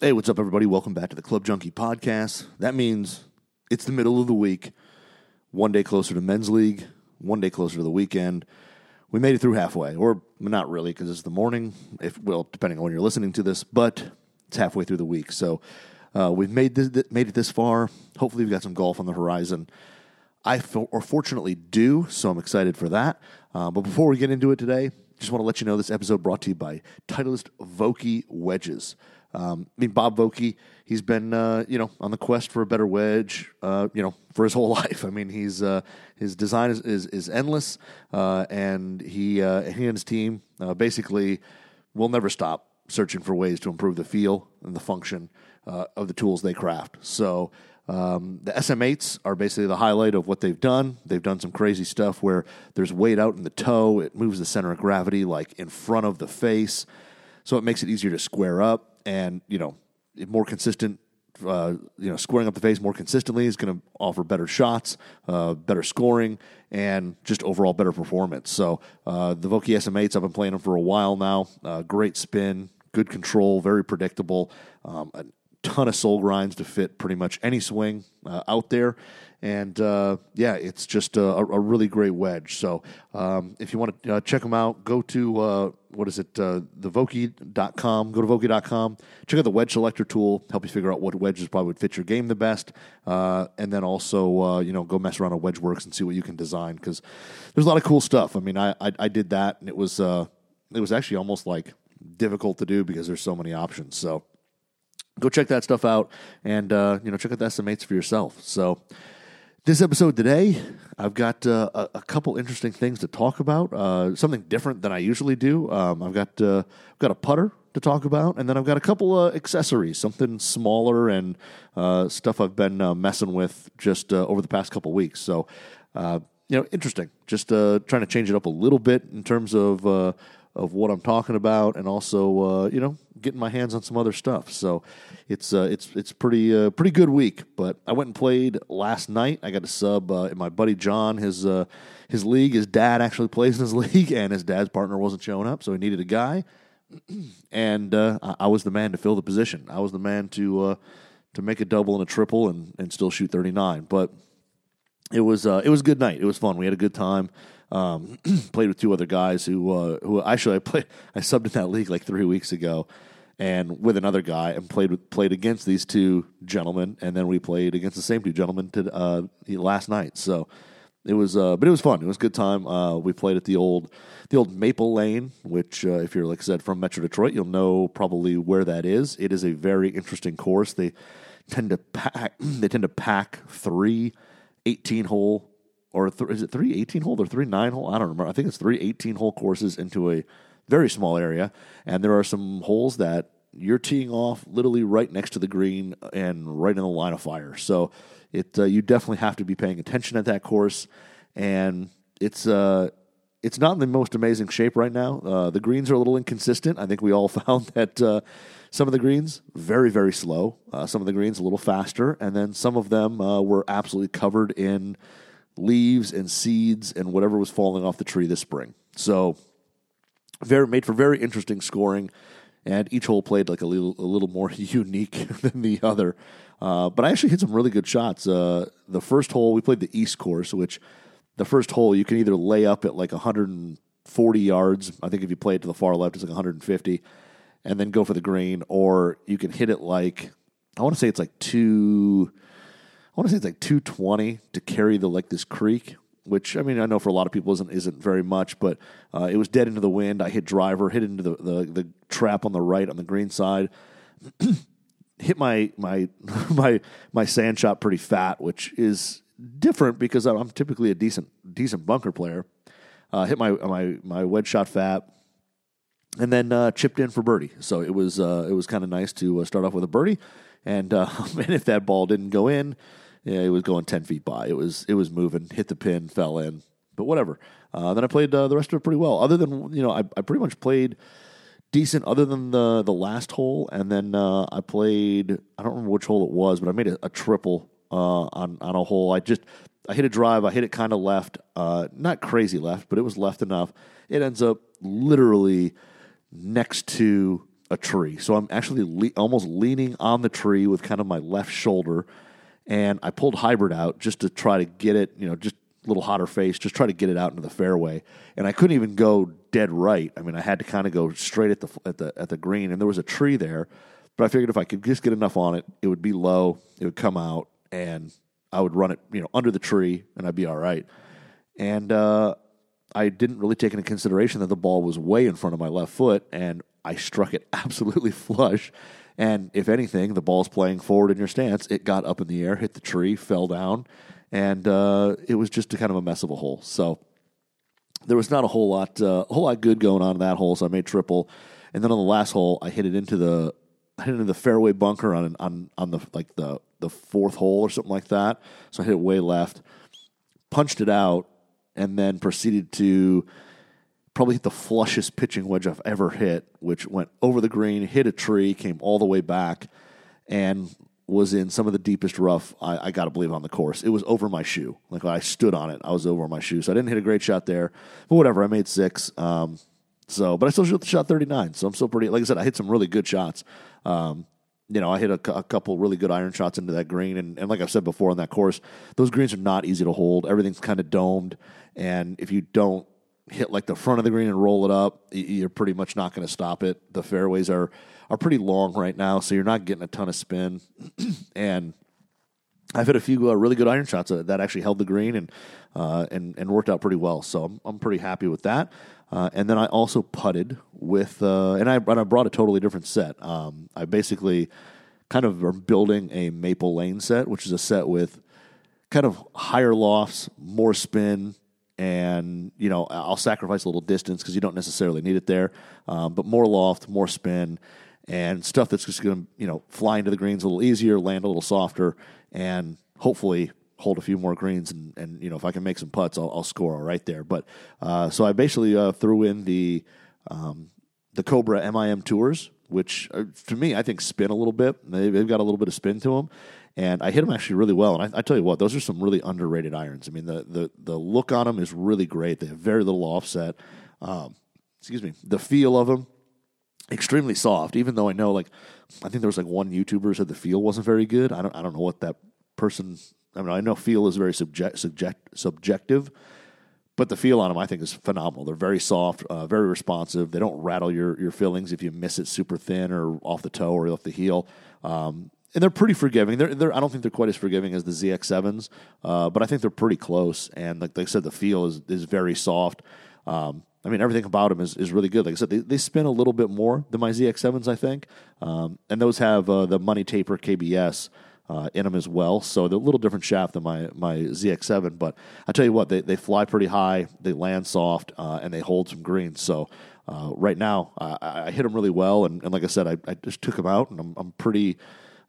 Hey, what's up, everybody? Welcome back to the Club Junkie podcast. That means it's the middle of the week, one day closer to men's league, one day closer to the weekend. We made it through halfway, or not really, because it's the morning. If well, depending on when you're listening to this, but it's halfway through the week. So uh, we've made this, made it this far. Hopefully, we've got some golf on the horizon. I or fortunately do, so I'm excited for that. Uh, but before we get into it today, just want to let you know this episode brought to you by Titleist Vokey Wedges. Um, I mean, Bob Vokey, he's been, uh, you know, on the quest for a better wedge, uh, you know, for his whole life. I mean, he's uh, his design is is, is endless, uh, and he uh, he and his team uh, basically will never stop searching for ways to improve the feel and the function of the tools they craft. So. Um, the SM8s are basically the highlight of what they've done. They've done some crazy stuff where there's weight out in the toe. It moves the center of gravity like in front of the face, so it makes it easier to square up and you know more consistent. Uh, you know, squaring up the face more consistently is going to offer better shots, uh, better scoring, and just overall better performance. So uh, the Vokey SM8s, I've been playing them for a while now. Uh, great spin, good control, very predictable. Um, a ton of sole grinds to fit pretty much any swing uh, out there. And uh, yeah, it's just a, a, really great wedge. So um, if you want to uh, check them out, go to uh, what is it, uh, thevokey.com. Go to Vokey.com. Check out the wedge selector tool, help you figure out what wedges probably would fit your game the best. Uh, and then also, uh, you know, go mess around on WedgeWorks and see what you can design because there's a lot of cool stuff. I mean, I, I, I did that and it was, it was actually almost like difficult to do because there's so many options. So go check that stuff out and, uh, you know, check out the SM8s for yourself. So, this episode today, I've got uh, a, couple interesting things to talk about. Uh, something different than I usually do. Um, I've got uh, I've got a putter to talk about, and then I've got a couple accessories, something smaller and uh, stuff I've been uh, messing with just over the past couple weeks. So, you know, interesting. Just trying to change it up a little bit in terms of of what I'm talking about, and also uh, you know getting my hands on some other stuff. So it's uh, it's it's pretty uh, pretty good week. But I went and played last night. I got a sub uh, in my buddy John his uh, his league. His dad actually plays in his league, and his dad's partner wasn't showing up, so he needed a guy. and uh, I, was the man to fill the position. I was the man to to make a double and a triple and, and still shoot 39. But it was it was a good night. It was fun. We had a good time. Um, played with two other guys who uh, who actually I played I subbed in that league like three weeks ago, and with another guy and played with, played against these two gentlemen, and then we played against the same two gentlemen to, uh, last night. So it was, uh, but it was fun. It was a good time. Uh, we played at the old the old Maple Lane, which uh, if you're like I said from Metro Detroit, you'll know probably where that is. It is a very interesting course. They tend to pack they tend to pack three 18 hole or th- is it three 18 hole or three nine hole? I don't remember. I think it's three 18 hole courses into a very small area. And there are some holes that you're teeing off literally right next to the green and right in the line of fire. So it uh, you definitely have to be paying attention at that course. And it's uh, it's not in the most amazing shape right now. Uh, the greens are a little inconsistent. I think we all found that uh, some of the greens very very slow, uh, some of the greens a little faster, and then some of them uh, were absolutely covered in leaves and seeds and whatever was falling off the tree this spring. So, very made for very interesting scoring, and each hole played like a little a little more unique than the other. Uh, but I actually hit some really good shots. Uh, the first hole we played the East course, which the first hole you can either lay up at like 140 yards. I think if you play it to the far left, it's like 150, and then go for the green, or you can hit it like I want to say it's like two want to say it's like 220 to carry the like this creek, which I mean I know for a lot of people isn't isn't very much, but uh, it was dead into the wind. I hit driver, hit into the, the, the trap on the right on the green side, hit my my my my sand shot pretty fat, which is different because I'm typically a decent decent bunker player. Uh, hit my my my wedge shot fat, and then uh, chipped in for birdie. So it was uh, it was kind of nice to uh, start off with a birdie, and uh, and if that ball didn't go in, yeah, it was going ten feet by. It was it was moving, hit the pin, fell in, but whatever. Uh, then I played uh, the rest of it pretty well. Other than you know, I, I pretty much played decent. Other than the the last hole, and then uh, I played. I don't remember which hole it was, but I made a, a triple uh, on on a hole. I just I hit a drive. I hit it kind of left, uh, not crazy left, but it was left enough. It ends up literally next to a tree. So I'm actually le- almost leaning on the tree with kind of my left shoulder. And I pulled hybrid out just to try to get it, you know, just a little hotter face, just try to get it out into the fairway. And I couldn't even go dead right. I mean, I had to kind of go straight at the at the at the green, and there was a tree there. But I figured if I could just get enough on it, it would be low, it would come out, and I would run it, you know, under the tree, and I'd be all right. And uh, I didn't really take into consideration that the ball was way in front of my left foot, and I struck it absolutely flush. And if anything, the ball's playing forward in your stance. It got up in the air, hit the tree, fell down, and uh, it was just a kind of a mess of a hole. So there was not a whole lot, uh, a whole lot good going on in that hole. So I made triple, and then on the last hole, I hit it into the, I hit it into the fairway bunker on on on the like the the fourth hole or something like that. So I hit it way left, punched it out, and then proceeded to probably hit the flushest pitching wedge I've ever hit, which went over the green, hit a tree, came all the way back, and was in some of the deepest rough I, I got to believe on the course. It was over my shoe. Like I stood on it, I was over my shoe. So I didn't hit a great shot there, but whatever. I made six. Um, so, but I still shot 39. So I'm still pretty. Like I said, I hit some really good shots. Um, you know, I hit a, a, couple really good iron shots into that green, and, and like I've said before on that course, those greens are not easy to hold. Everything's kind of domed, and if you don't hit like the front of the green and roll it up, you're pretty much not going to stop it. The fairways are are pretty long right now, so you're not getting a ton of spin. and I've hit a few uh, really good iron shots uh, that actually held the green and uh, and and worked out pretty well. So I'm I'm pretty happy with that. Uh, and then I also putted with, uh, and I and I brought a totally different set. Um, I basically kind of am building a Maple Lane set, which is a set with kind of higher lofts, more spin, and you know I'll sacrifice a little distance because you don't necessarily need it there, um, but more loft, more spin, and stuff that's just going to you know fly into the greens a little easier, land a little softer, and hopefully hold a few more greens. And, and you know if I can make some putts, I'll, I'll score all right there. But uh, so I basically uh, threw in the um, the Cobra MIM tours, which uh, to me I think spin a little bit. They've, they've got a little bit of spin to them and I hit them actually really well. And I, I, tell you what, those are some really underrated irons. I mean, the the the look on them is really great. They have very little offset. Um, excuse me, the feel of them extremely soft. Even though I know, like, I think there was like one YouTuber said the feel wasn't very good. I don't I don't know what that person. I mean, I know feel is very subject, subject subjective. But the feel on them, I think, is phenomenal. They're very soft, uh, very responsive. They don't rattle your, your fillings if you miss it super thin or off the toe or off the heel. Um, and they're pretty forgiving. They're, they're, I don't think they're quite as forgiving as the ZX7s, uh, but I think they're pretty close. And like, like I said, the feel is, is very soft. Um, I mean, everything about them is, is really good. Like I said, they, they spin a little bit more than my ZX7s, I think. Um, and those have uh, the Money Taper KBS uh, in them as well. So they're a little different shaft than my, my ZX7. But I tell you what, they, they fly pretty high, they land soft, uh, and they hold some greens. So uh, right now, I, I, hit them really well. And, and like I said, I, I just took them out, and I'm, I'm pretty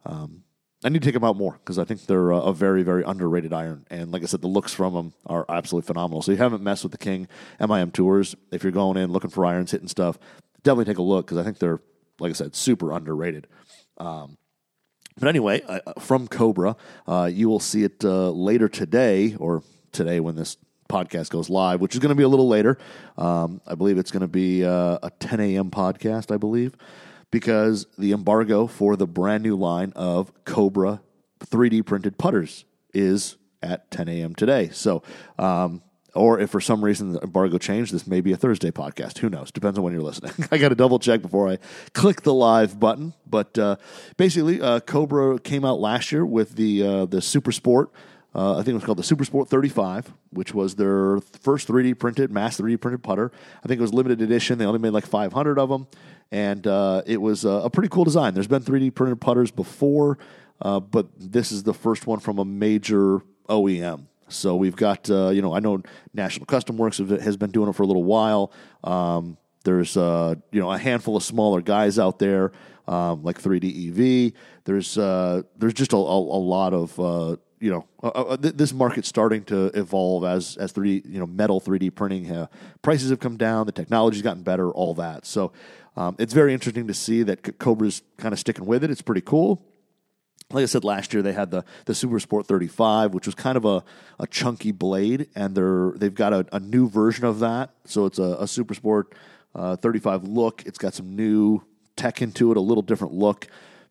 um, I need to take them out more because I think they're a, very, very underrated iron. And like I said, the looks from them are absolutely phenomenal. So you haven't messed with the King MIM Tours. If you're going in looking for irons, hitting stuff, definitely take a look because I think they're, like I said, super underrated. Um, but anyway, uh, from Cobra, uh, you will see it uh, later today or today when this podcast goes live, which is going to be a little later. Um, I believe it's going to be uh, a 10 a.m. podcast, I believe because the embargo for the brand new line of Cobra 3D printed putters is at 10 a.m. today. So, um, or if for some reason the embargo changed, this may be a Thursday podcast. Who knows? Depends on when you're listening. I got to double check before I click the live button. But uh, basically, uh, Cobra came out last year with the uh, the Super Sport. Uh, I think it was called the Super Sport 35, which was their first 3D printed, mass 3D printed putter. I think it was limited edition. They only made like 500 of them and uh, it was a, a, pretty cool design. There's been 3D printed putters before, uh, but this is the first one from a major OEM. So we've got, uh, you know, I know National Custom Works has been doing it for a little while. Um, there's, uh, you know, a handful of smaller guys out there, um, like 3D EV. There's, uh, there's just a, a, a lot of, uh, you know, uh, uh, th- this market's starting to evolve as as 3D, you know, metal 3D printing uh, prices have come down, the technology's gotten better, all that. So um, it's very interesting to see that Cobra's kind of sticking with it. It's pretty cool. Like I said last year, they had the the Super Sport 35, which was kind of a, a chunky blade, and they're they've got a, a new version of that. So it's a, a Super Sport uh, 35 look. It's got some new tech into it, a little different look,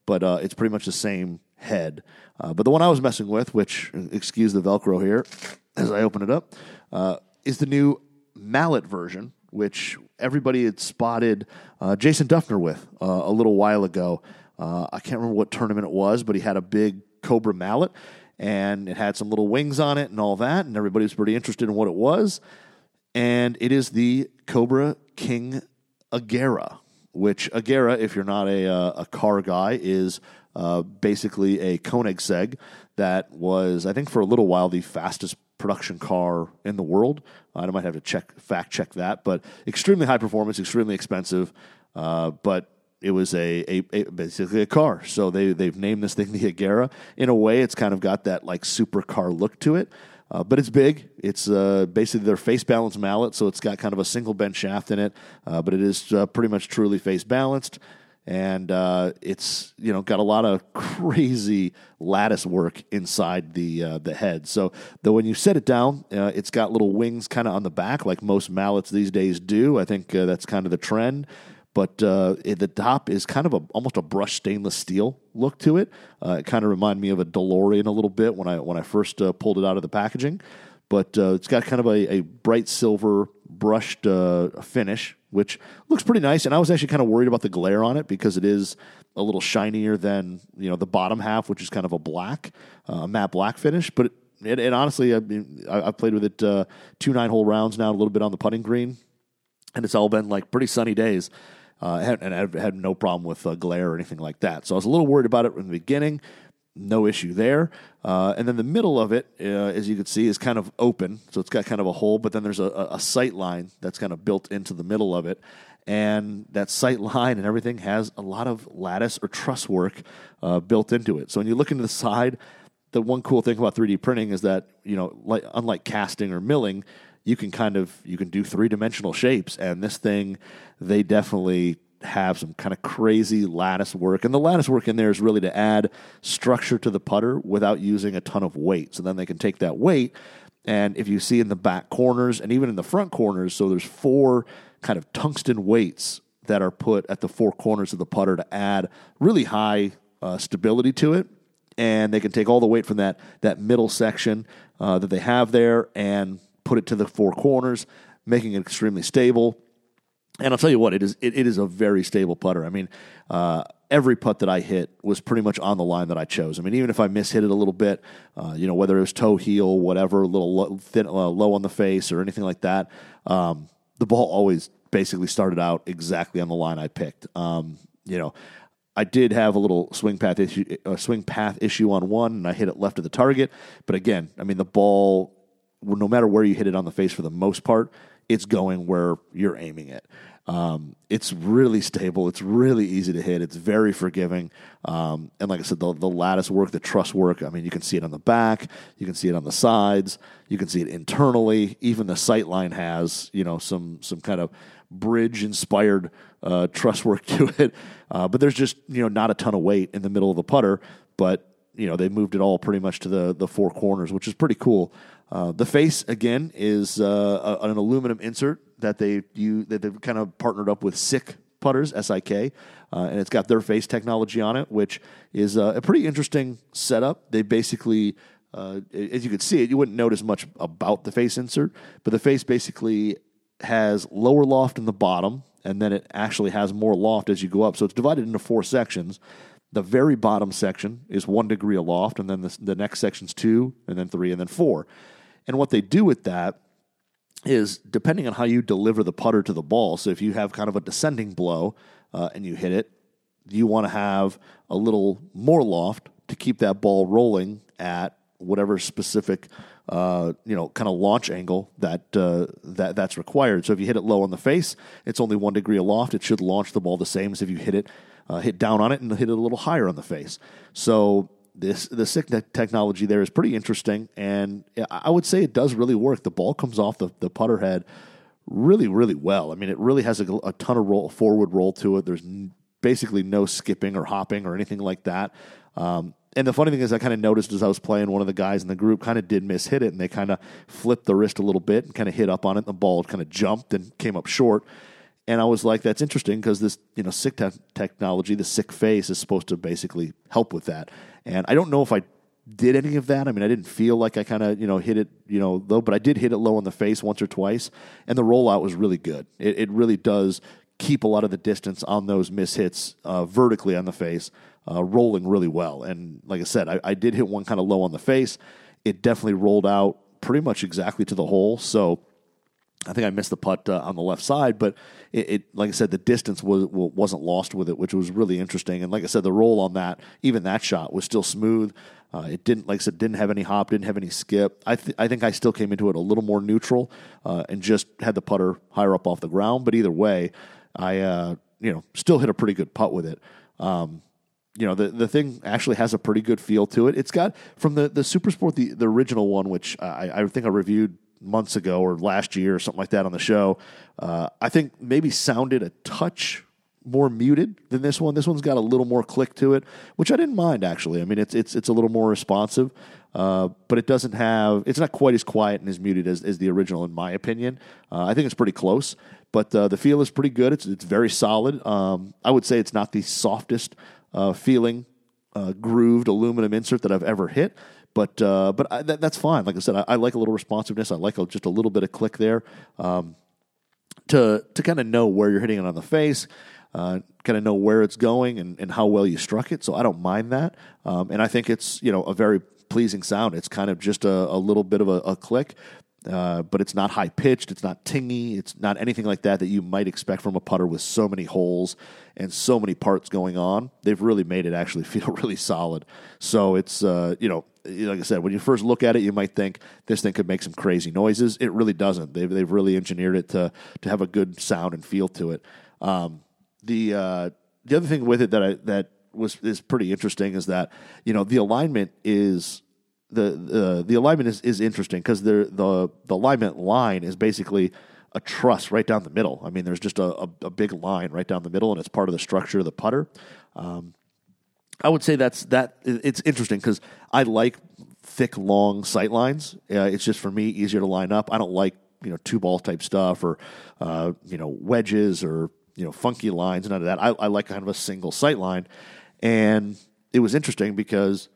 but uh, it's pretty much the same head. Uh, but the one I was messing with, which excuse the Velcro here as I open it up, uh, is the new mallet version, which everybody had spotted uh, Jason Dufner with uh, a little while ago. Uh, I can't remember what tournament it was, but he had a big Cobra mallet and it had some little wings on it and all that, and everybody was pretty interested in what it was. And it is the Cobra King Agera, which Agera, if you're not a, uh, a car guy, is uh, basically a Koenigsegg that was, I think, for a little while, the fastest production car in the world. I might have to check fact check that, but extremely high performance, extremely expensive. Uh, but it was a, a, a, basically a car. So they they've named this thing the Agera. In a way, it's kind of got that like supercar look to it. Uh, but it's big. It's uh, basically their face balance mallet, so it's got kind of a single bent shaft in it. Uh, but it is uh, pretty much truly face balanced, and uh, it's you know got a lot of crazy lattice work inside the uh, the head. So though when you set it down, it's got little wings kind of on the back, like most mallets these days do. I think that's kind of the trend but uh, the top is kind of a almost a brushed stainless steel look to it. Uh, it kind of reminded me of a DeLorean a little bit when I when I first uh, pulled it out of the packaging, but uh, it's got kind of a, a bright silver brushed uh, finish, which looks pretty nice. And I was actually kind of worried about the glare on it because it is a little shinier than you know the bottom half, which is kind of a black, uh, matte black finish, but. It, it, it honestly, I mean, I, have played with it two nine hole rounds now, a little bit on the putting green, and it's all been like pretty sunny days. Uh, and I had no problem with uh, glare or anything like that. So I was a little worried about it in the beginning. No issue there. Uh, and then the middle of it, uh, as you can see, is kind of open. So it's got kind of a hole, but then there's a, a sight line that's kind of built into the middle of it. And that sight line and everything has a lot of lattice or truss work uh, built into it. So when you look into the side, the one cool thing about 3D printing is that, you know, like, unlike casting or milling, you can kind of you can do three dimensional shapes, and this thing they definitely have some kind of crazy lattice work. And the lattice work in there is really to add structure to the putter without using a ton of weight. So then they can take that weight, and if you see in the back corners and even in the front corners, so there's four kind of tungsten weights that are put at the four corners of the putter to add really high uh, stability to it. And they can take all the weight from that that middle section uh, that they have there and put it to the four corners, making it extremely stable. And I'll tell you what, it is it, it is a very stable putter. I mean, uh, every putt that I hit was pretty much on the line that I chose. I mean, even if I mishit it a little bit, uh, you know, whether it was toe heel, whatever, a little low, thin, uh, low on the face or anything like that, um, the ball always basically started out exactly on the line I picked. Um, you know, I did have a little swing path issue, a swing path issue on one, and I hit it left of the target. But again, I mean, the ball no matter where you hit it on the face for the most part, it's going where you're aiming it. Um, it's really stable. It's really easy to hit. It's very forgiving. Um, and like I said, the, the lattice work, the truss work, I mean, you can see it on the back, you can see it on the sides, you can see it internally. Even the sight line has, you know, some, some kind of bridge inspired uh, truss work to it. Uh, but there's just, you know, not a ton of weight in the middle of the putter. But, you know, they moved it all pretty much to the, the four corners, which is pretty cool. Uh, the face again is uh, a, an aluminum insert that they you that they've kind of partnered up with SIK putters, S I K, uh, and it's got their face technology on it, which is uh, a pretty interesting setup. They basically, uh, as you could see it, you wouldn't notice much about the face insert, but the face basically has lower loft in the bottom, and then it actually has more loft as you go up. So it's divided into four sections. The very bottom section is one degree aloft, and then the, the next section's two, and then three, and then four. And what they do with that is depending on how you deliver the putter to the ball. So if you have kind of a descending blow uh, and you hit it, you want to have a little more loft to keep that ball rolling at whatever specific uh, you know kind of launch angle that uh, that that's required. So if you hit it low on the face, it's only one degree aloft. It should launch the ball the same as if you hit it uh, hit down on it and hit it a little higher on the face. So this the SIK technology there is pretty interesting, and I would say it does really work. The ball comes off the, the putter head really, really well. I mean, it really has a, a ton of roll, forward roll to it. There's basically no skipping or hopping or anything like that. Um, and the funny thing is, I kind of noticed as I was playing, one of the guys in the group kind of did miss hit it, and they kind of flipped the wrist a little bit and kind of hit up on it. And the ball kind of jumped and came up short. And I was like, that's interesting because this, you know, SIK te- technology, the SIK face, is supposed to basically help with that. And I don't know if I did any of that. I mean, I didn't feel like I kind of, you know, hit it, you know, though, but I did hit it low on the face once or twice. And the rollout was really good. It, it really does keep a lot of the distance on those miss hits uh, vertically on the face, uh, rolling really well. And like I said, I, I did hit one kind of low on the face. It definitely rolled out pretty much exactly to the hole. So I think I missed the putt uh, on the left side, but it, it, like I said, the distance was wasn't lost with it, which was really interesting. And like I said, the roll on that, even that shot, was still smooth. Uh, it didn't, like I said, didn't have any hop, didn't have any skip. I th- I think I still came into it a little more neutral uh, and just had the putter higher up off the ground. But either way, I uh, you know still hit a pretty good putt with it. Um, you know the the thing actually has a pretty good feel to it. It's got from the the Super Sport the the original one, which I, I think I reviewed months ago or last year or something like that on the show. Uh, I think maybe sounded a touch more muted than this one. This one's got a little more click to it, which I didn't mind actually. I mean, it's it's it's a little more responsive, uh, but it doesn't have. It's not quite as quiet and as muted as, as the original, in my opinion. Uh, I think it's pretty close, but uh, the feel is pretty good. It's it's very solid. Um, I would say it's not the softest uh, feeling uh, grooved aluminum insert that I've ever hit. But uh, but I, that, that's fine. Like I said, I, I, like a little responsiveness. I like a, just a little bit of click there um, to to kind of know where you're hitting it on the face. Uh, kind of know where it's going and, and how well you struck it. So I don't mind that. Um, and I think it's you know a very pleasing sound. It's kind of just a, a little bit of a, a click, uh, but it's not high pitched. It's not tingy. It's not anything like that that you might expect from a putter with so many holes and so many parts going on. They've really made it actually feel really solid. So it's uh, you know like I said, when you first look at it, you might think this thing could make some crazy noises. It really doesn't. They've they've really engineered it to to have a good sound and feel to it. Um, the uh, the other thing with it that I, that was is pretty interesting is that you know the alignment is the the, the alignment is, is interesting because the the the alignment line is basically a truss right down the middle. I mean, there's just a, a, a, big line right down the middle, and it's part of the structure of the putter. Um, I would say that's that. It's interesting because I like thick, long sight lines. Uh, it's just for me easier to line up. I don't like you know two ball type stuff or uh, you know wedges or you know funky lines. None of that. I, I like kind of a single sight line, and it was interesting because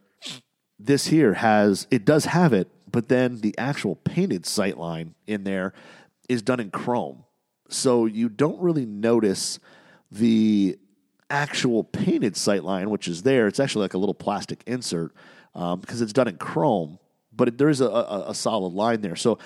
this here has it does have it, but then the actual painted sight line in there is done in chrome, so you don't really notice the actual painted sight line, which is there. It's actually like a little plastic insert um, because it's done in chrome, but it, there is a, a, a solid line there. So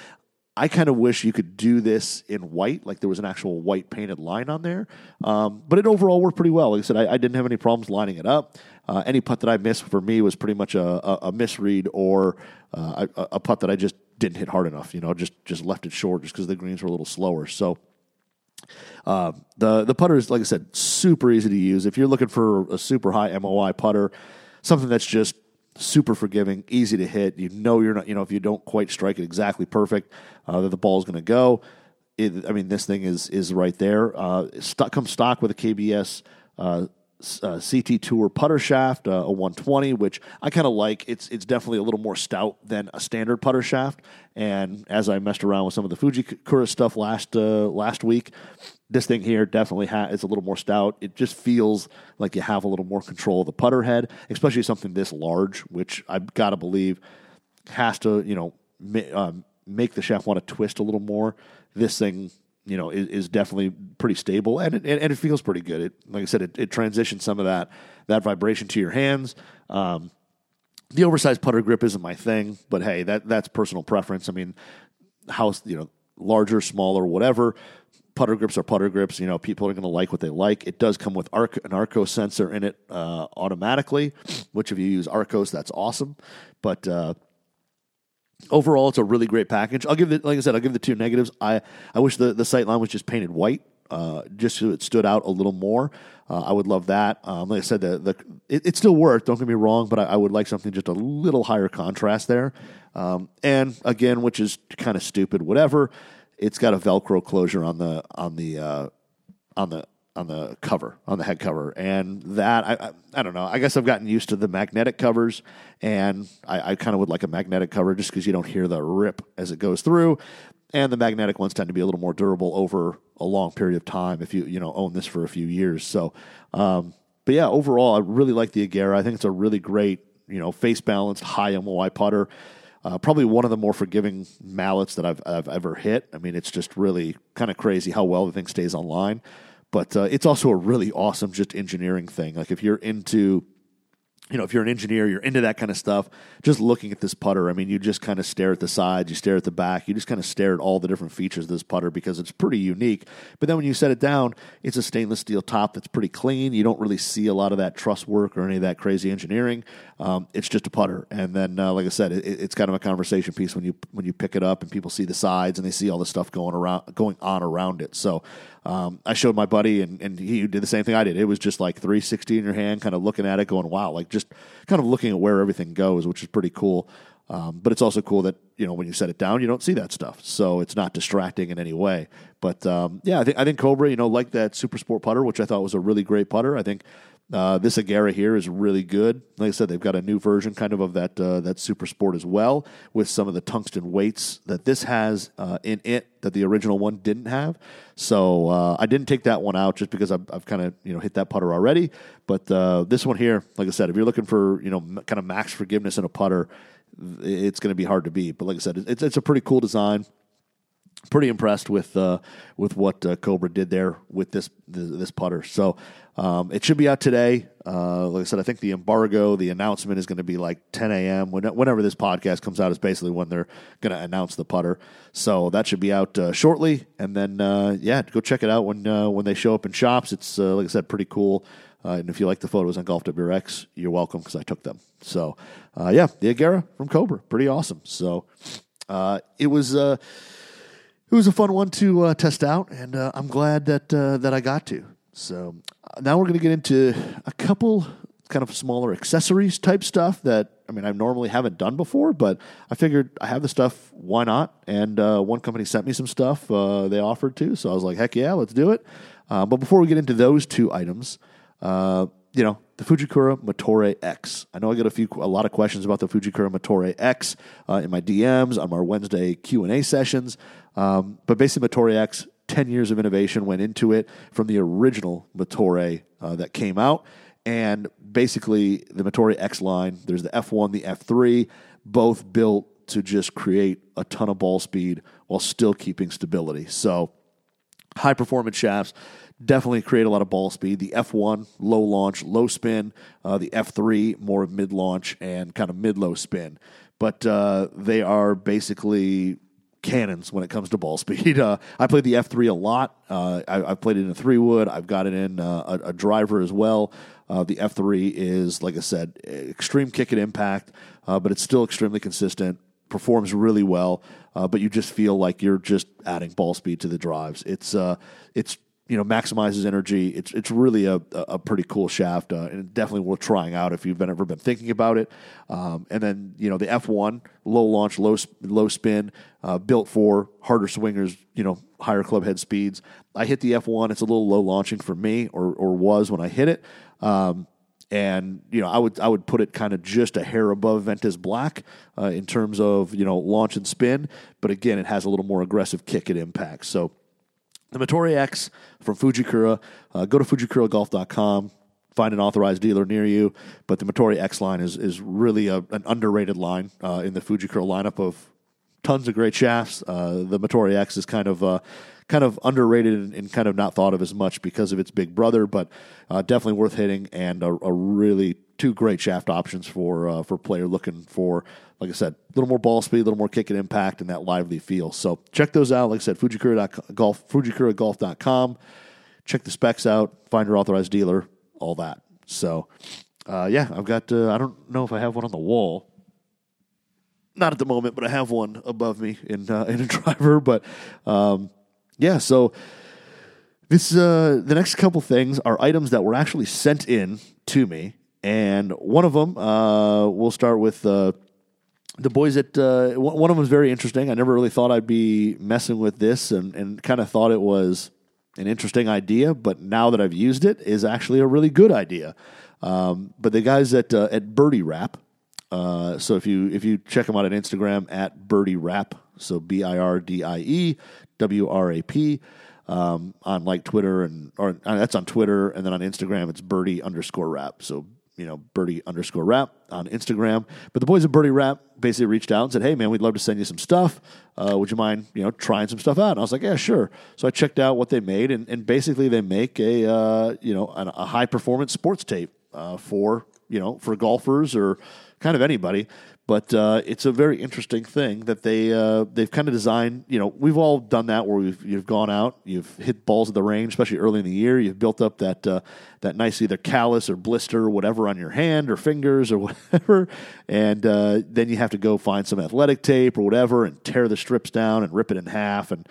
I kind of wish you could do this in white, like there was an actual white painted line on there. Um, but it overall worked pretty well. Like I said, I, I didn't have any problems lining it up. Uh, any putt that I missed for me was pretty much a, a, a misread or uh, a, a, putt that I just didn't hit hard enough. You know, just just left it short just because the greens were a little slower. So uh, the the putter is, like I said, super easy to use. If you're looking for a super high MOI putter, something that's just super forgiving, easy to hit. You know you're not. You know if you don't quite strike it exactly perfect, uh, that the ball is going to go. It, I mean, this thing is is right there. Uh, stock, comes stock with a KBS uh, uh, CT Tour putter shaft, uh, a 120, which I kind of like. It's it's definitely a little more stout than a standard putter shaft. And as I messed around with some of the Fujikura stuff last uh, last week, this thing here definitely ha- is a little more stout. It just feels like you have a little more control of the putter head, especially something this large, which I've got to believe has to you know ma- um, make the shaft want to twist a little more. This thing you know, is, is, definitely pretty stable and it, and it feels pretty good. It, like I said, it, it transitions some of that that vibration to your hands. Um, the oversized putter grip isn't my thing, but hey, that that's personal preference. I mean, house, you know, larger, smaller, whatever. Putter grips are putter grips. You know, people are going to like what they like. It does come with Arc, an Arccos sensor in it uh, automatically, which if you use Arccos, that's awesome. But uh, overall, it's a really great package. I'll give it, like I said, I'll give the two negatives. I, I wish the, the sight line was just painted white, uh, just so it stood out a little more. Uh, I would love that. Um, like I said, the, the it, still worked. Don't get me wrong, but I, I, would like something just a little higher contrast there. Um, and again, which is kind of stupid. Whatever. It's got a Velcro closure on the on the uh, on the on the cover, on the head cover, and that I, I, I don't know. I guess I've gotten used to the magnetic covers, and I, I kind of would like a magnetic cover just because you don't hear the rip as it goes through. and the magnetic ones tend to be a little more durable over a long period of time if you you know own this for a few years. So, um, but yeah, overall, I really like the Agera. I think it's a really great you know face balanced high MOI putter. Uh, probably one of the more forgiving mallets that I've, I've ever hit. I mean, it's just really kind of crazy how well the thing stays online. But uh, it's also a really awesome just engineering thing. Like if you're into you know, if you're an engineer, you're into that kind of stuff, just looking at this putter, I mean, you just kind of stare at the sides, you stare at the back, you just kind of stare at all the different features of this putter because it's pretty unique. But then when you set it down, it's a stainless steel top that's pretty clean. You don't really see a lot of that truss work or any of that crazy engineering. Um, it's just a putter. And then, uh, like I said, it, it's kind of a conversation piece when you when you pick it up and people see the sides and they see all the stuff going around going on around it. So um, I showed my buddy, and, and he did the same thing I did. It was just like 360 in your hand, kind of looking at it, going, wow, like just kind of looking at where everything goes, which is pretty cool. Um, but it's also cool that you know when you set it down, you don't see that stuff, so it's not distracting in any way. But um, yeah, I think I think Cobra, you know, like that Super Sport putter, which I thought was a really great putter. I think uh, this Agera here is really good. Like I said, they've got a new version kind of of that uh, that Super Sport as well, with some of the tungsten weights that this has uh, in it that the original one didn't have. So uh, I didn't take that one out just because I've, I've kind of you know hit that putter already. But uh, this one here, like I said, if you're looking for you know m- kind of max forgiveness in a putter, it's going to be hard to beat. But like I said, it's it's a pretty cool design pretty impressed with uh, with what uh, Cobra did there with this this putter. So um, it should be out today. Uh, like I said, I think the embargo, the announcement is going to be like 10 a.m. whenever this podcast comes out is basically when they're going to announce the putter. So that should be out uh, shortly. And then uh, yeah, go check it out when uh, when they show up in shops. It's like I said, pretty cool. And if you like the photos on Golf WRX, you're welcome because I took them. So yeah, the Agera from Cobra, pretty awesome. So it was it was a fun one to uh, test out, and uh, I'm glad that uh, that I got to. So uh, now we're going to get into a couple kind of smaller accessories type stuff that I mean I normally haven't done before, but I figured I have the stuff. Why not? And uh, one company sent me some stuff uh, they offered to, so I was like, heck yeah, let's do it. but before we get into those two items, you know, the Fujikura Motore X. I know I get a few, a lot of questions about the Fujikura Motore X uh, in my DMs on our Wednesday Q and A sessions. Um, but basically, Motore X, ten years of innovation went into it from the original Motore uh, that came out, and basically the Motore X line. There's the F1, the F3, both built to just create a ton of ball speed while still keeping stability. So, high performance shafts definitely create a lot of ball speed. The F1, low launch, low spin. Uh, the F3, more mid launch and kind of mid low spin. But uh, they are basically cannons when it comes to ball speed. Uh, I played the F3 a lot. Uh, I, have played it in a three wood. I've got it in uh, a, a, driver as well. Uh, the F3 is, like I said, extreme kick and impact, but it's still extremely consistent. Performs really well, but you just feel like you're just adding ball speed to the drives. It's it's you know maximizes energy. It's it's really a, a pretty cool shaft, uh, and definitely worth trying out if you've been, ever been thinking about it. Um, and then you know the F one low launch, low low spin, uh, built for harder swingers. You know higher club head speeds. I hit the F one. It's a little low launching for me, or or was when I hit it. Um, and you know, I would I would put it kind of just a hair above Ventus Black uh, in terms of you know launch and spin, but again, it has a little more aggressive kick at impact. So the Motore X from Fujikura. Uh, go to fujikuragolf.com, find an authorized dealer near you. But the Motore X line is is really a, an underrated line uh, in the Fujikura lineup of tons of great shafts. Uh, the Motore X is kind of uh, kind of underrated and, and, kind of not thought of as much because of its big brother, but uh, definitely worth hitting and a, a, really two great shaft options for uh, for player looking for like I said, a little more ball speed, a little more kick and impact, and that lively feel. So check those out. Like I said, Fujikura golf, FujikuraGolf.com. Check the specs out. Find your authorized dealer. All that. So, uh, yeah, I've got. Uh, I don't know if I have one on the wall. Not at the moment, but I have one above me in uh, in a driver. But um, yeah, so this uh, the next couple things are items that were actually sent in to me, and one of them uh, we'll start with uh, the boys at uh, one of them was very interesting. I never really thought I'd be messing with this, and, and kind of thought it was an interesting idea. But now that I've used it, is actually a really good idea. Um, but the guys at uh, at Birdie Wrap Uh, so if you if you check them out on Instagram at Birdie Wrap, so B I R D I E W R A P, um, on like Twitter and or uh, that's on Twitter, and then on Instagram it's Birdie underscore Wrap. So you know Birdie underscore Wrap on Instagram. But the boys at Birdie Wrap basically reached out and said, "Hey man, we'd love to send you some stuff. Uh, would you mind you know trying some stuff out?" And I was like, "Yeah, sure." So I checked out what they made, and, and basically they make a uh, you know a, a high performance sports tape uh, for you know for golfers or kind of anybody. But uh, it's a very interesting thing that they uh, they've kind of designed. You know, we've all done that where we've you've gone out, you've hit balls at the range, especially early in the year. You've built up that uh, that nice either callus or blister or whatever on your hand or fingers or whatever, and uh, then you have to go find some athletic tape or whatever and tear the strips down and rip it in half and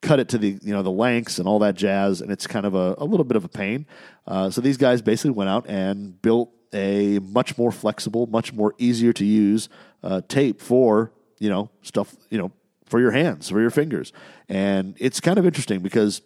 cut it to the you know the lengths and all that jazz, and it's kind of a, a little bit of a pain. Uh, so these guys basically went out and built a much more flexible, much more easier to use uh, tape for you know stuff you know for your hands, for your fingers, and it's kind of interesting because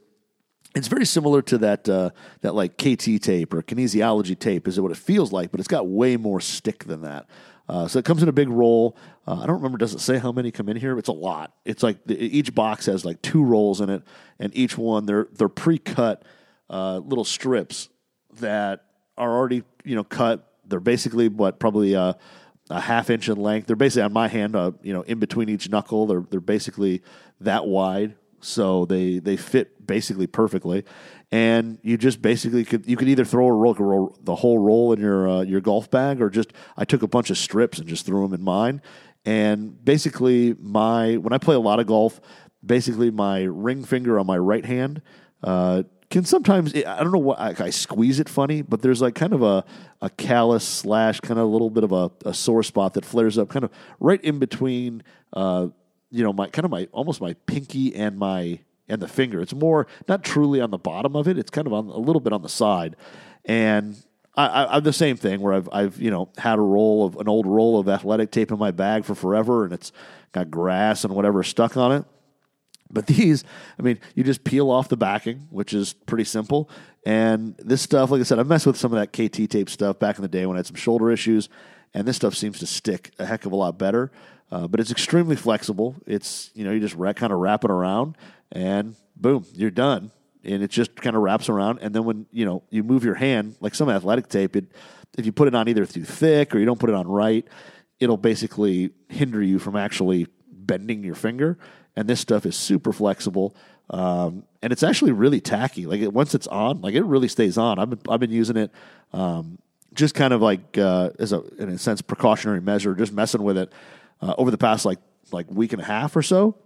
it's very similar to that uh, that like KT tape or kinesiology tape is what it feels like, but it's got way more stick than that. Uh, so it comes in a big roll. Uh, I don't remember. Does it say how many come in here? It's a lot. It's like the, each box has like two rolls in it, and each one they're they're pre-cut uh, little strips that are already you know cut. They're basically what probably a, a half inch in length. They're basically on my hand, uh, you know, in between each knuckle. They're they're basically that wide, so they they fit basically perfectly. And you just basically could you could either throw a roll, roll the whole roll in your uh, your golf bag, or just I took a bunch of strips and just threw them in mine. And basically, my when I play a lot of golf, basically my ring finger on my right hand. Uh, can sometimes I don't know what I, I, squeeze it funny, but there's like kind of a a callus slash kind of a little bit of a, a sore spot that flares up kind of right in between uh, you know my kind of my almost my pinky and my and the finger. It's more not truly on the bottom of it. It's kind of on a little bit on the side, and I, am the same thing where I've I've you know had a roll of an old roll of athletic tape in my bag for forever, and it's got grass and whatever stuck on it but these, I mean, you just peel off the backing, which is pretty simple. And this stuff, like I said, I messed with some of that KT tape stuff back in the day when I had some shoulder issues, and this stuff seems to stick a heck of a lot better. Uh, but it's extremely flexible. It's you know you just kind of wrap it around, and boom, you're done. And it just kind of wraps around. And then when you know you move your hand, like some athletic tape, it if you put it on either too thick or you don't put it on right, it'll basically hinder you from actually bending your finger and this stuff is super flexible. Um, and it's actually really tacky. Like it, once it's on, like it really stays on. I've been I've been using it um, just kind of like uh, as a in a sense precautionary measure, just messing with it uh, over the past like like week and a half or so.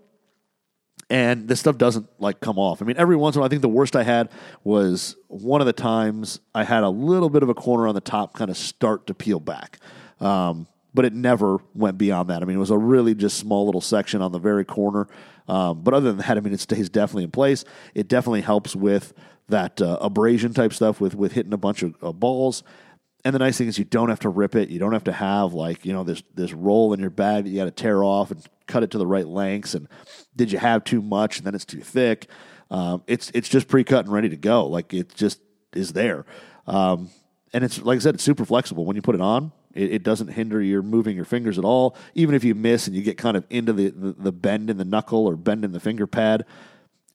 And this stuff doesn't like come off. I mean, every once in a while, I think the worst I had was one of the times I had a little bit of a corner on the top kind of start to peel back. Um, but it never went beyond that. I mean, it was a really just small little section on the very corner. Um, but other than that, I mean, it stays definitely in place. It definitely helps with that uh, abrasion type stuff with with hitting a bunch of uh, balls. And the nice thing is you don't have to rip it. You don't have to have like you know this this roll in your bag that you got to tear off and cut it to the right lengths. And did you have too much and then it's too thick? Um, it's it's just pre cut and ready to go. Like it just is there. Um, and it's like I said, it's super flexible. When you put it on, it, it, doesn't hinder your moving your fingers at all. Even if you miss and you get kind of into the, the, the bend in the knuckle or bend in the finger pad,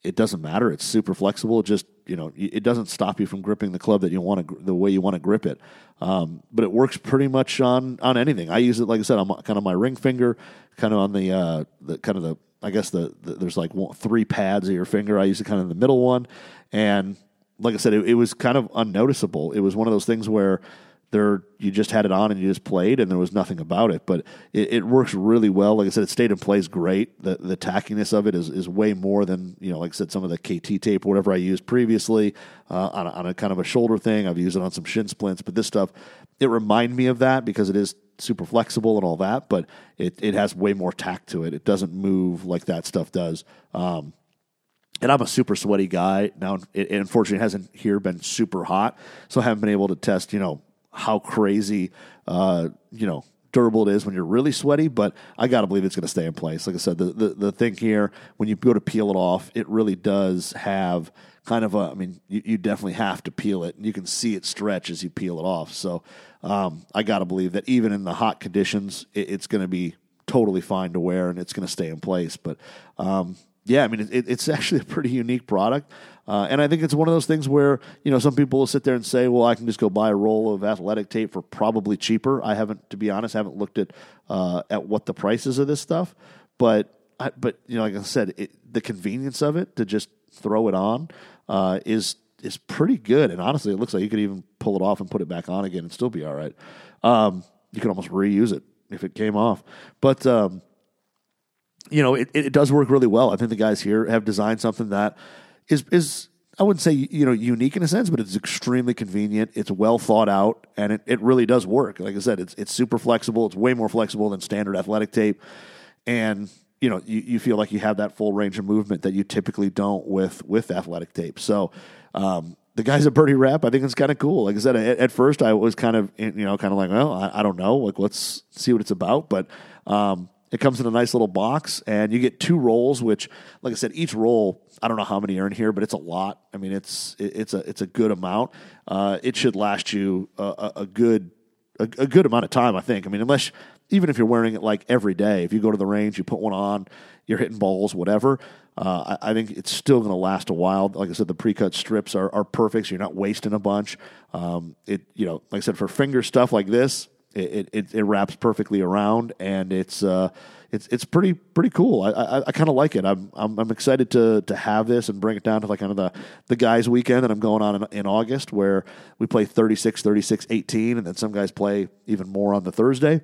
it doesn't matter. It's super flexible. It just you know it doesn't stop you from gripping the club that you want to the way you want to grip it. Um, but it works pretty much on on anything. I use it like I said on kind of my ring finger, kind of on the uh, the kind of the I guess the, the there's like one, three pads of your finger. I use it kind of the middle one, and like I said, it, it was kind of unnoticeable. It was one of those things where there you just had it on and you just played and there was nothing about it. But it, it, works really well. Like i said it stayed in place great. The the tackiness of it is, is way more than you know like i said some of the kt tape or whatever i used previously uh, on, a, on a kind of a shoulder thing. I've used it on some shin splints but this stuff it reminded me of that because it is super flexible and all that but it, it has way more tact to it. It doesn't move like that stuff does. Um, and I'm a super sweaty guy. Now, it, it unfortunately hasn't here been super hot, so I haven't been able to test, you know, how crazy, uh, you know, durable it is when you're really sweaty, but I got to believe it's going to stay in place. Like I said, the, the, the thing here, when you go to peel it off, it really does have kind of a, I mean, you, you definitely have to peel it. And you can see it stretch as you peel it off. So um, I got to believe that even in the hot conditions, it, it's going to be totally fine to wear and it's going to stay in place. But um, yeah, I mean, it, it's actually a pretty unique product. Uh, and I think it's one of those things where, you know, some people will sit there and say, well, I can just go buy a roll of athletic tape for probably cheaper. I haven't, to be honest, haven't looked at, uh, at what the prices of this stuff. But, I, but you know, like I said, it, the convenience of it to just throw it on uh, is is pretty good. And honestly, it looks like you could even pull it off and put it back on again and still be all right. Um, you could almost reuse it if it came off. But um, you know, it, it does work really well. I think the guys here have designed something that is is I wouldn't say you know unique in a sense, but it's extremely convenient. It's well thought out, and it, it really does work. Like I said, it's it's super flexible. It's way more flexible than standard athletic tape, and you know you, you feel like you have that full range of movement that you typically don't with with athletic tape. So. Um, the guys at Birdie Wrap, I think it's kind of cool. Like I said, at, at, first I was kind of, you know, kind of like, well, I, I, don't know, like let's see what it's about. But um, it comes in a nice little box, and you get two rolls. Which, like I said, each roll I don't know how many are in here, but it's a lot. I mean, it's it's a it's a good amount. Uh, it should last you a, a good a, a, good amount of time. I think. I mean, unless even if you're wearing it like every day, if you go to the range, you put one on, you're hitting balls, whatever. Uh, I, I, think it's still going to last a while. Like I said, the pre-cut strips are, are perfect, so you're not wasting a bunch. Um, it you know, like I said, for finger stuff like this, it, it, it wraps perfectly around, and it's uh, it's it's pretty pretty cool. I I, I kind of like it. I'm, I'm, I'm excited to to have this and bring it down to like kind of the the guys weekend that I'm going on in, in August, where we play 36, 36, 18, and then some guys play even more on the Thursday.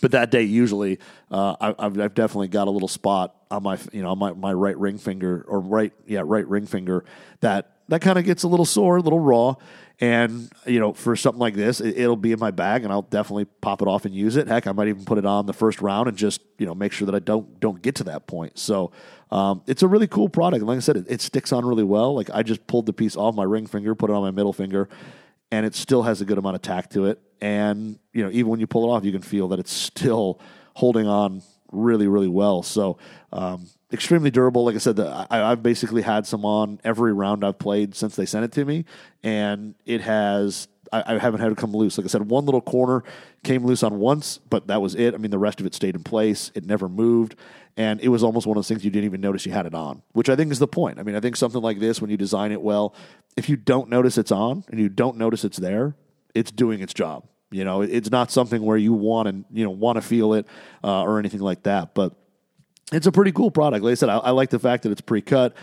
But that day, usually, uh, I, have I've definitely got a little spot on my you know on my, my right ring finger or right yeah right ring finger that that kind of gets a little sore, a little raw. And you know, for something like this, it, will be in my bag, and I'll definitely pop it off and use it. Heck, I might even put it on the first round and just you know make sure that I don't don't get to that point. So um, it's a really cool product. Like I said, it, it sticks on really well. Like I just pulled the piece off my ring finger, put it on my middle finger, and it still has a good amount of tack to it. And you know, even when you pull it off, you can feel that it's still holding on really, really well. So um, extremely durable. Like I said, the, I, have basically had some on every round I've played since they sent it to me, and it has. I, I, haven't had it come loose. Like I said, one little corner came loose on once, but that was it. I mean, the rest of it stayed in place. It never moved, and it was almost one of those things you didn't even notice you had it on, which I think is the point. I mean, I think something like this, when you design it well, if you don't notice it's on and you don't notice it's there, it's doing its job. You know, it's not something where you want to you know want to feel it uh, or anything like that, but it's a pretty cool product. Like I said, I, I like the fact that it's pre-cut.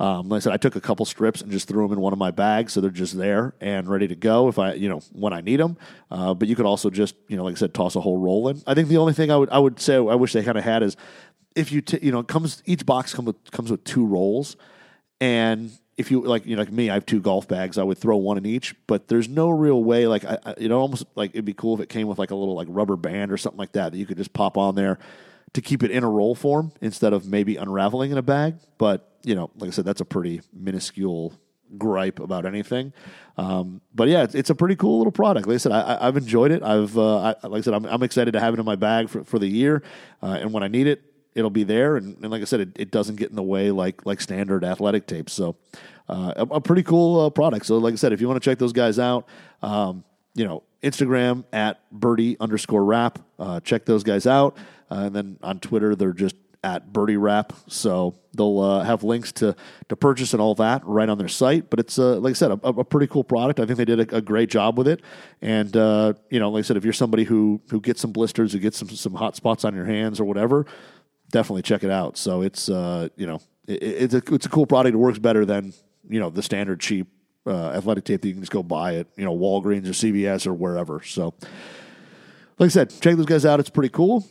Um, like I said, I took a couple strips and just threw them in one of my bags, so they're just there and ready to go if I, you know, when I need them. Uh, but you could also just, you know, like I said, toss a whole roll in. I think the only thing I would I would say I wish they kind of had is if you t- you know comes each box comes with, comes with two rolls, and if you like you know like me, I have two golf bags. I would throw one in each, but there's no real way. Like I, I you know, almost like it'd be cool if it came with like a little like rubber band or something like that that you could just pop on there to keep it in a roll form instead of maybe unraveling in a bag. But you know, like I said, that's a pretty minuscule gripe about anything. Um, but yeah, it's, it's, a pretty cool little product. Like I said, I, have enjoyed it. I've uh, I, like I said, I'm, I'm, excited to have it in my bag for, for the year, uh, and when I need it, it'll be there. And, and like I said, it, it, doesn't get in the way like like standard athletic tapes. So uh, a, a, pretty cool uh, product. So like I said, if you want to check those guys out. Um, you know, Instagram at birdie underscore wrap. Uh, check those guys out. Uh, and then on Twitter, they're just at birdie wrap. So they'll uh, have links to, to purchase and all that right on their site. But it's, uh, like I said, a, a, pretty cool product. I think they did a, a great job with it. And, uh, you know, like I said, if you're somebody who, who gets some blisters, who gets some, some hot spots on your hands or whatever, definitely check it out. So it's, uh, you know, it, it's, a, it's a cool product. It works better than, you know, the standard cheap uh, athletic tape that you can just go buy at you know Walgreens or CVS or wherever. So, like I said, check those guys out. It's pretty cool.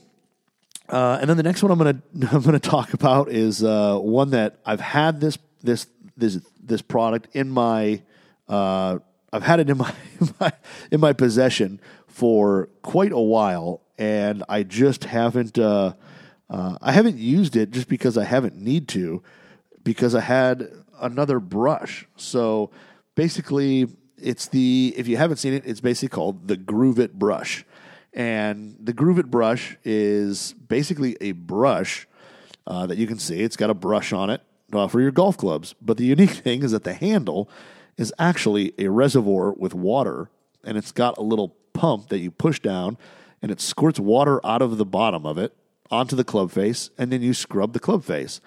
Uh, and then the next one I'm gonna I'm gonna talk about is uh, one that I've had this this this this product in my uh, I've had it in my, in my in my possession for quite a while, and I just haven't uh, uh, I haven't used it just because I haven't need to because I had another brush. So basically, it's the if you haven't seen it, it's basically called the Groove It brush, And the Groove It brush is basically a brush uh, that you can see. It's got a brush on it uh, for your golf clubs. But the unique thing is that the handle is actually a reservoir with water, and it's got a little pump that you push down, and it squirts water out of the bottom of it onto the club face, and then you scrub the club face.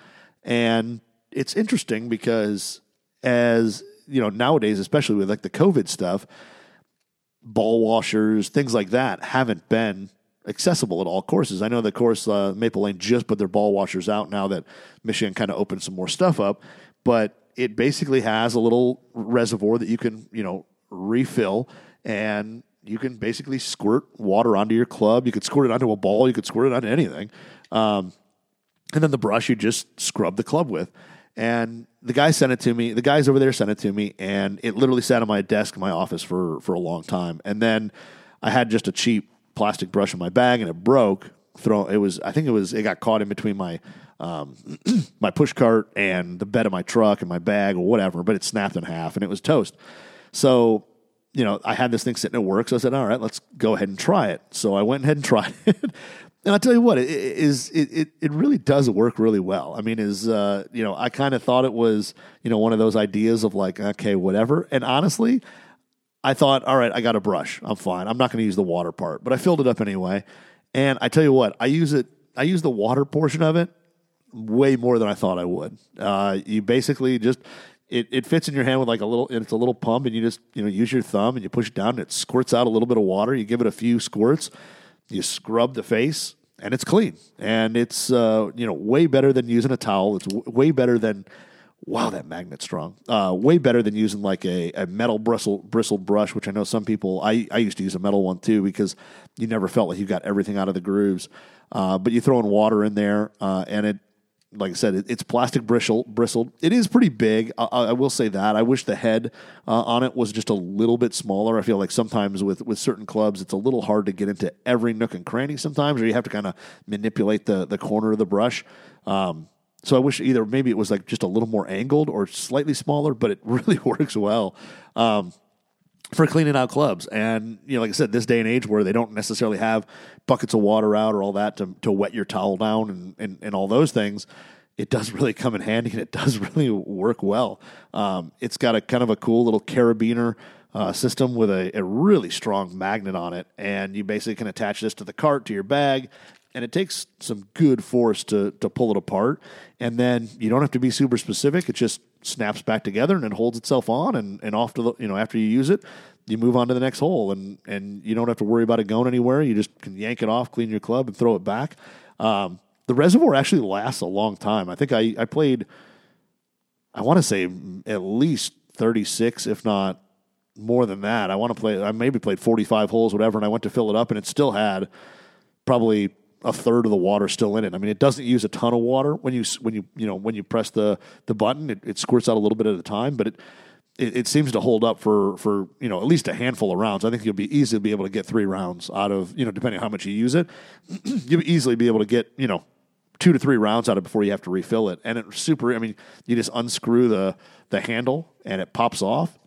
And it's interesting because as you know nowadays, especially with like the COVID stuff, ball washers, things like that, haven't been accessible at all courses. I know the course uh, Maple Lane just put their ball washers out now that Michigan kind of opened some more stuff up, but it basically has a little reservoir that you can you know refill and you can basically squirt water onto your club. You could squirt it onto a ball. You could squirt it onto anything. Um, and then the brush you just scrub the club with. And the guy sent it to me. The guys over there sent it to me, and it literally sat on my desk in my office for for a long time. And then I had just a cheap plastic brush in my bag, and it broke. Throw it was. I think it was. It got caught in between my um, my push cart and the bed of my truck and my bag or whatever. But it snapped in half, and it was toast. So you know, I had this thing sitting at work, so I said, "All right, let's go ahead and try it." So I went ahead and tried it, and I'll tell you what, it is it, it it really does work really well. I mean, is uh, you know, I kind of thought it was you know one of those ideas of like, okay, whatever. And honestly, I thought, all right, I got a brush, I'm fine. I'm not going to use the water part, but I filled it up anyway. And I tell you what, I use it. I use the water portion of it way more than I thought I would. Uh, you basically just it, it fits in your hand with like a little it's a little pump and you just you know use your thumb and you push it down and it squirts out a little bit of water you give it a few squirts you scrub the face and it's clean. And it's uh, you know way better than using a towel. It's w- way better than wow that magnet's strong. Uh, way better than using like a, a metal bristle bristled brush which i know some people I, I used to use a metal one too because you never felt like you got everything out of the grooves. Uh, but you throw in water in there uh, and it like I said, it, it's plastic bristle, bristled. It is pretty big. I, I will say that. I wish the head uh, on it was just a little bit smaller. I feel like sometimes with, with certain clubs, it's a little hard to get into every nook and cranny sometimes, or you have to kind of manipulate the, the corner of the brush. Um, so I wish either maybe it was like just a little more angled or slightly smaller, but it really works well. Um, for cleaning out clubs. And you know, like I said, this day and age where they don't necessarily have buckets of water out or all that to, to wet your towel down and, and, and all those things, it does really come in handy and it does really work well. Um, it's got a kind of a cool little carabiner uh, system with a, a really strong magnet on it, and you basically can attach this to the cart to your bag. And it takes some good force to to pull it apart, and then you don't have to be super specific. It just snaps back together and it holds itself on and, and off to the you know after you use it you move on to the next hole. And and you don't have to worry about it going anywhere. You just can yank it off clean your club and throw it back. Um, the reservoir actually lasts a long time. I think i, I played i want to say at least 36 if not more than that. I want to play i maybe played 45 holes whatever and i went to fill it up and it still had probably a third of the water still in it. I mean, it doesn't use a ton of water when you when you you know when you press the the button. It, it squirts out a little bit at a time, but it, it, it seems to hold up for for you know at least a handful of rounds. I think you'll be easily be able to get three rounds out of you know depending on how much you use it. you'll easily be able to get you know two to three rounds out of it before you have to refill it. And it's super. I mean, you just unscrew the the handle and it pops off,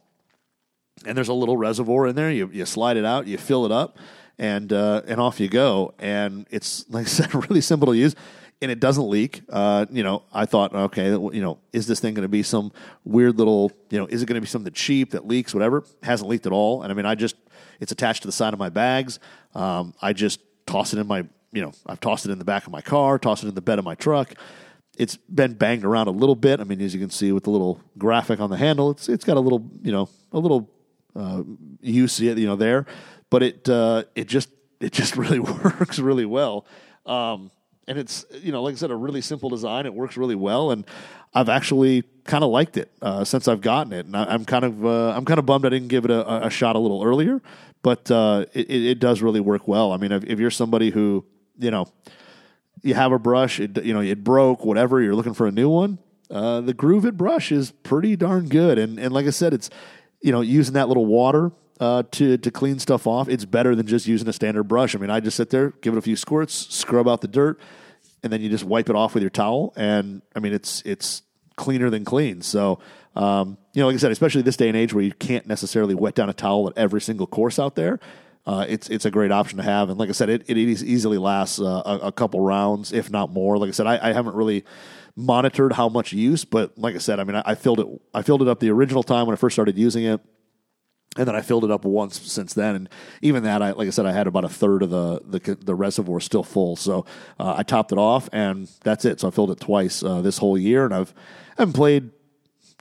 and there's a little reservoir in there. You you slide it out, you fill it up and uh, and off you go. And it's like I said, really simple to use, and it doesn't leak. Uh, you know, I thought, okay, you know, is this thing going to be some weird little, you know, is it going to be something cheap that leaks, whatever? hasn't leaked at all. And I mean, I just it's attached to the side of my bags. Um, I just toss it in my, you know, I've tossed it in the back of my car, tossed it in the bed of my truck. It's been banged around a little bit. I mean, as you can see with the little graphic on the handle, it's it's got a little, you know, a little uh, use, you know, there but it uh, it just it just really works really well. Um, and it's you know like I said, a really simple design. It works really well, and I've actually kind of liked it uh, since I've gotten it. And I, am kind of uh, I'm kind of bummed I didn't give it a, a shot a little earlier, but uh, it, it, does really work well. I mean, if, if, you're somebody who you know you have a brush, it, you know it broke, whatever, you're looking for a new one. Uh, the Groove It brush is pretty darn good, and and like I said, it's you know using that little water uh, to to clean stuff off, it's better than just using a standard brush. I mean, I just sit there, give it a few squirts, scrub out the dirt, and then you just wipe it off with your towel. And I mean, it's it's cleaner than clean. So um, you know, like I said, especially this day and age where you can't necessarily wet down a towel at every single course out there. uh, it's it's a great option to have. And like I said, it, it easily lasts uh, a, a, couple rounds, if not more. Like I said, I, I, haven't really monitored how much use, but like I said, I mean, I, I filled it I filled it up the original time when I first started using it and then I filled it up once since then, and even that, I like I said, I had about a third of the the, the reservoir still full. So uh, I topped it off, and that's it. So I filled it twice uh, this whole year, and I've I haven't played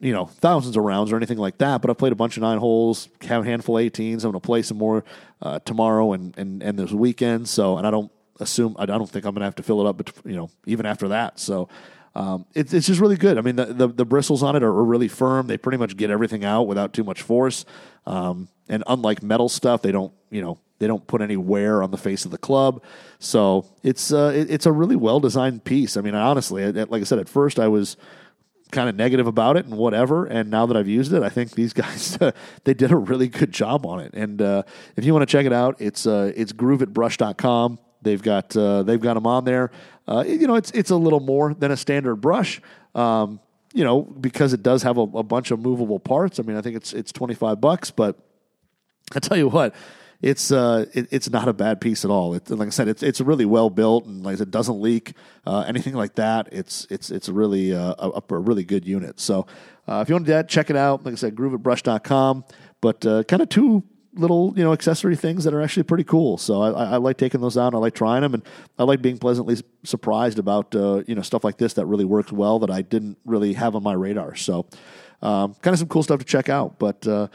you know thousands of rounds or anything like that, but I've played a bunch of nine holes, have a handful of 18s. I'm going to play some more uh, tomorrow and and and this weekend. So, and I don't assume I don't think I'm going to have to fill it up, you know even after that. So um, it's it's just really good. I mean, the, the, the bristles on it are, really firm. They pretty much get everything out without too much force. Um, and unlike metal stuff, they don't you know they don't put any wear on the face of the club. So it's uh, it, it's a really well designed piece. I mean, honestly, like I said, at first I was kind of negative about it and whatever. And now that I've used it, I think these guys they did a really good job on it. And uh, if you want to check it out, it's uh, it's grooveitbrush.com. They've got uh, they've got them on there. Uh, you know, it's it's a little more than a standard brush. Um, you know, because it does have a, a, bunch of movable parts. I mean, I think it's it's twenty five bucks, but I tell you what, it's uh, it, it's not a bad piece at all. It, like I said, it's it's really well built, and like it doesn't leak uh, anything like that. It's it's it's really uh, a, a, really good unit. So uh, if you want to that, check it out. Like I said, grooveitbrush.com. But uh, kind of two little you know accessory things that are actually pretty cool. So I, I, like taking those out. I like trying them, and I like being pleasantly surprised about uh, you know stuff like this that really works well that I didn't really have on my radar. So um, kind of some cool stuff to check out. But uh,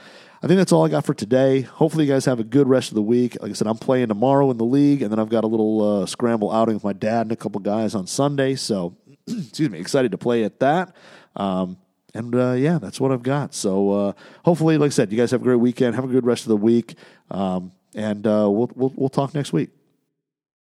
I think that's all I got for today. Hopefully, you guys have a good rest of the week. Like I said, I'm playing tomorrow in the league, and then I've got a little uh, scramble outing with my dad and a couple guys on Sunday. So excuse me, excited to play at that. Um, and uh, yeah, that's what I've got. So uh, hopefully, like I said, you guys have a great weekend. Have a good rest of the week, um, and uh, we'll, we'll we'll talk next week.